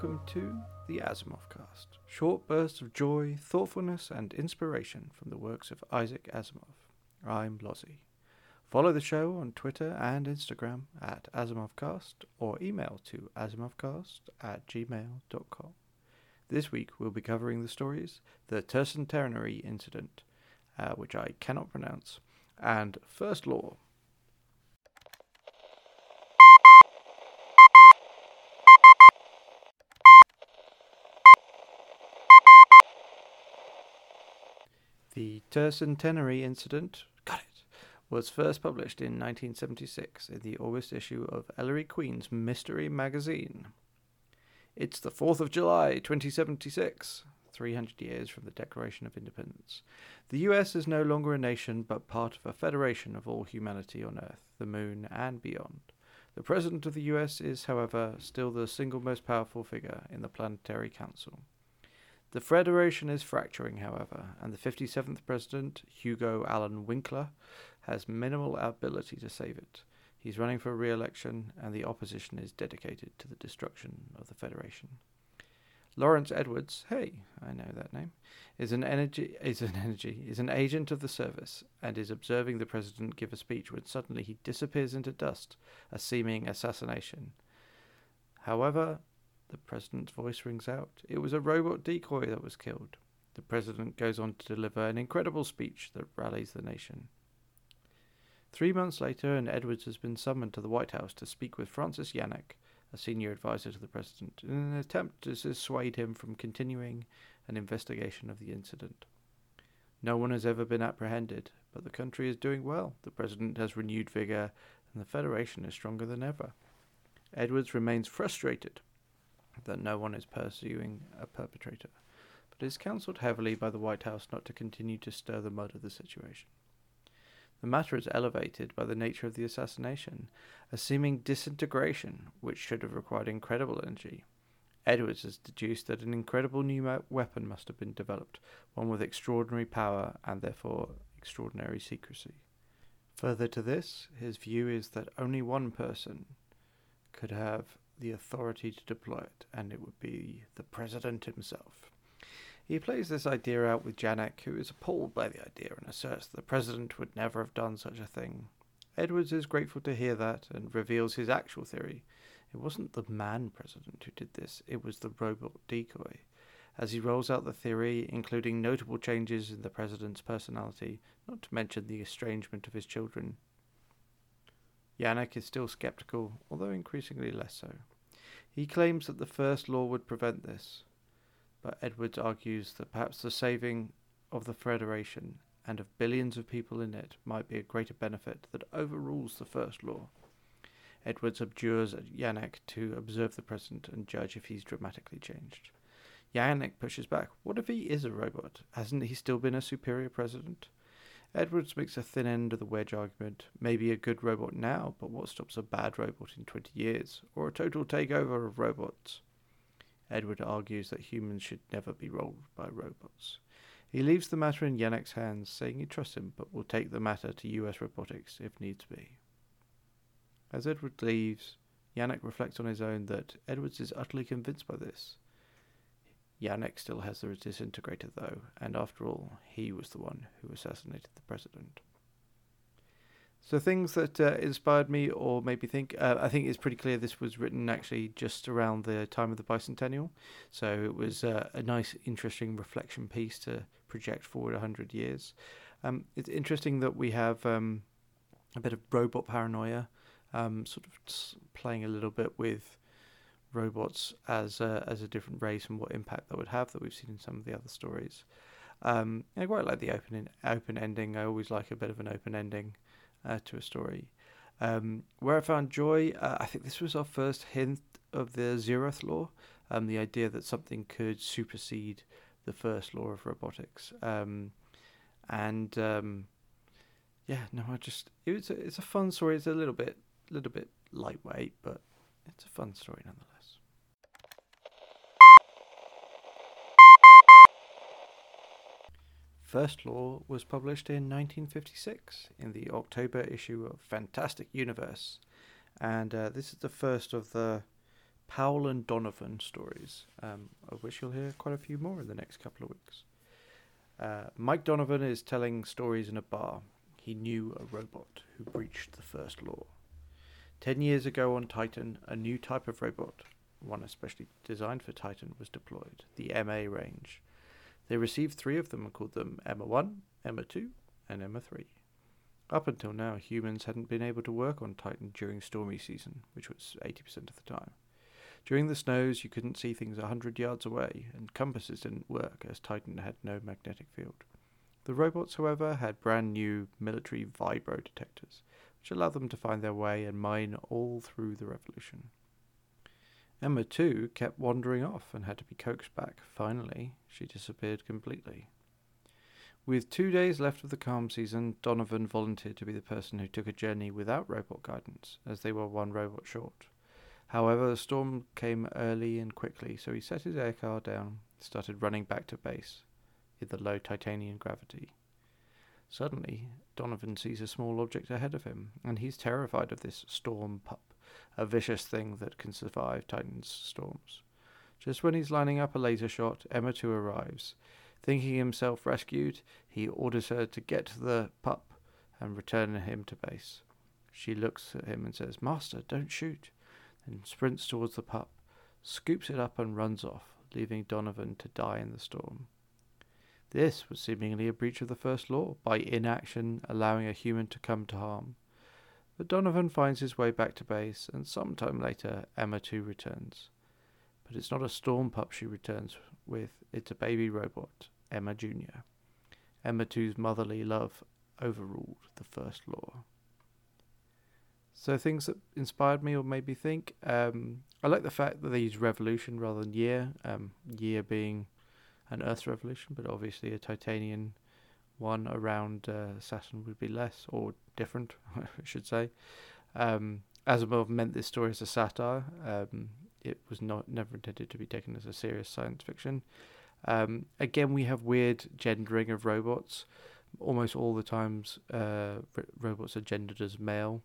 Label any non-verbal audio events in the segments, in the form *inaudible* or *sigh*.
to the Asimov Cast. Short bursts of joy, thoughtfulness, and inspiration from the works of Isaac Asimov. I'm Lozzie. Follow the show on Twitter and Instagram at AsimovCast or email to asimovcast at gmail.com. This week we'll be covering the stories The Tercentenary Incident, uh, which I cannot pronounce, and First Law. The Tercentenary Incident, got it, was first published in 1976 in the August issue of Ellery Queen's Mystery Magazine. It's the 4th of July, 2076, 300 years from the Declaration of Independence. The US is no longer a nation, but part of a federation of all humanity on Earth, the Moon, and beyond. The President of the US is, however, still the single most powerful figure in the Planetary Council. The Federation is fracturing, however, and the 57th President, Hugo Allen Winkler, has minimal ability to save it. He's running for re election, and the opposition is dedicated to the destruction of the Federation. Lawrence Edwards, hey, I know that name, is an energy is an energy is an agent of the service and is observing the president give a speech when suddenly he disappears into dust, a seeming assassination. However, the president's voice rings out. It was a robot decoy that was killed. The president goes on to deliver an incredible speech that rallies the nation. Three months later, and Edwards has been summoned to the White House to speak with Francis Janek, a senior advisor to the president, in an attempt to dissuade him from continuing an investigation of the incident. No one has ever been apprehended, but the country is doing well. The president has renewed vigor, and the Federation is stronger than ever. Edwards remains frustrated that no one is pursuing a perpetrator, but is counseled heavily by the White House not to continue to stir the mud of the situation. The matter is elevated by the nature of the assassination, a seeming disintegration which should have required incredible energy. Edwards has deduced that an incredible new weapon must have been developed, one with extraordinary power and therefore extraordinary secrecy. Further to this, his view is that only one person could have the authority to deploy it, and it would be the president himself. He plays this idea out with Janek, who is appalled by the idea and asserts that the president would never have done such a thing. Edwards is grateful to hear that and reveals his actual theory. It wasn't the man president who did this, it was the robot decoy. As he rolls out the theory, including notable changes in the president's personality, not to mention the estrangement of his children, Janek is still skeptical, although increasingly less so. He claims that the first law would prevent this, but Edwards argues that perhaps the saving of the Federation and of billions of people in it might be a greater benefit that overrules the first law. Edwards abjures Janek to observe the president and judge if he's dramatically changed. Janek pushes back. What if he is a robot? Hasn't he still been a superior president? Edwards makes a thin end of the wedge argument. Maybe a good robot now, but what stops a bad robot in 20 years? Or a total takeover of robots? Edward argues that humans should never be ruled by robots. He leaves the matter in Janek's hands, saying he trusts him, but will take the matter to US robotics if needs be. As Edward leaves, Janek reflects on his own that Edwards is utterly convinced by this. Janek still has the disintegrator, though, and after all, he was the one who assassinated the president. So things that uh, inspired me or made me think, uh, I think it's pretty clear this was written actually just around the time of the bicentennial. So it was uh, a nice, interesting reflection piece to project forward 100 years. Um, it's interesting that we have um, a bit of robot paranoia, um, sort of playing a little bit with robots as a, as a different race and what impact that would have that we've seen in some of the other stories. Um, I quite like the open open ending. I always like a bit of an open ending uh, to a story. Um, where I found joy, uh, I think this was our first hint of the zeroth law, um, the idea that something could supersede the first law of robotics. Um, and um, yeah, no, I just it was a, it's a fun story. It's a little bit little bit lightweight, but it's a fun story nonetheless. First Law was published in 1956 in the October issue of Fantastic Universe, and uh, this is the first of the Powell and Donovan stories, um, of which you'll hear quite a few more in the next couple of weeks. Uh, Mike Donovan is telling stories in a bar. He knew a robot who breached the first law. Ten years ago on Titan, a new type of robot, one especially designed for Titan, was deployed, the MA range. They received three of them and called them Emma 1, Emma 2, and Emma 3. Up until now, humans hadn't been able to work on Titan during stormy season, which was 80% of the time. During the snows, you couldn't see things a hundred yards away, and compasses didn't work as Titan had no magnetic field. The robots, however, had brand new military vibro detectors, which allowed them to find their way and mine all through the revolution. Emma, two, kept wandering off and had to be coaxed back. Finally, she disappeared completely. With two days left of the calm season, Donovan volunteered to be the person who took a journey without robot guidance, as they were one robot short. However, the storm came early and quickly, so he set his air car down, started running back to base in the low Titanian gravity. Suddenly, Donovan sees a small object ahead of him, and he's terrified of this storm pup, a vicious thing that can survive Titan's storms. Just when he's lining up a laser shot, Emma 2 arrives. Thinking himself rescued, he orders her to get the pup and return him to base. She looks at him and says, Master, don't shoot and sprints towards the pup, scoops it up, and runs off, leaving Donovan to die in the storm. This was seemingly a breach of the first law, by inaction allowing a human to come to harm. But Donovan finds his way back to base, and sometime later Emma 2 returns. But it's not a storm pup she returns with, it's a baby robot, Emma Jr. Emma 2's motherly love overruled the first law. So things that inspired me or made me think. Um, I like the fact that they use revolution rather than year. Um, year being an Earth revolution, but obviously a Titanian one around uh, Saturn would be less or different, *laughs* I should say. Um, Asimov meant this story as a satire. Um, it was not never intended to be taken as a serious science fiction. Um, again, we have weird gendering of robots. Almost all the times, uh, r- robots are gendered as male.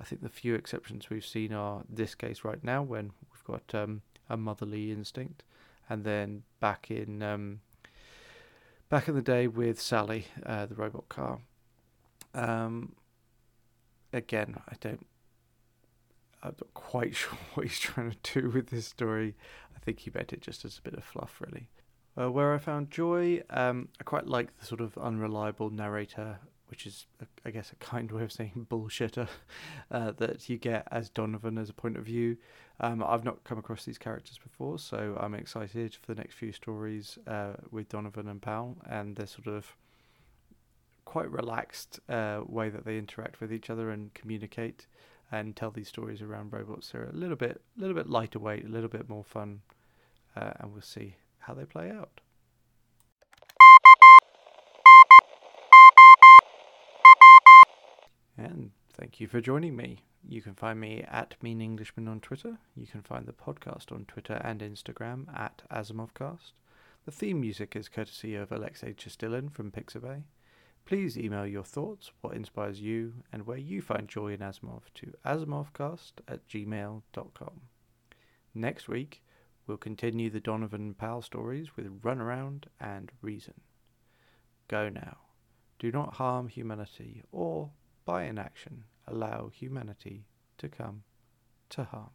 I think the few exceptions we've seen are this case right now when we've got um, a motherly instinct, and then back in um, back in the day with Sally, uh, the robot car. Um, again, I don't. I'm not quite *laughs* sure what he's trying to do with this story. I think he meant it just as a bit of fluff, really. Uh, where I found joy, um, I quite like the sort of unreliable narrator which is, I guess, a kind way of saying *laughs* bullshitter uh, that you get as Donovan as a point of view. Um, I've not come across these characters before, so I'm excited for the next few stories uh, with Donovan and Powell and their sort of quite relaxed uh, way that they interact with each other and communicate and tell these stories around robots. They're a little bit, little bit lighter weight, a little bit more fun, uh, and we'll see how they play out. And thank you for joining me. You can find me at Mean Englishman on Twitter. You can find the podcast on Twitter and Instagram at Asimovcast. The theme music is courtesy of Alexei Chistilin from Pixabay. Please email your thoughts, what inspires you, and where you find joy in Asimov to asimovcast at gmail.com. Next week, we'll continue the Donovan Powell stories with Runaround and Reason. Go now. Do not harm humanity or by inaction allow humanity to come to harm.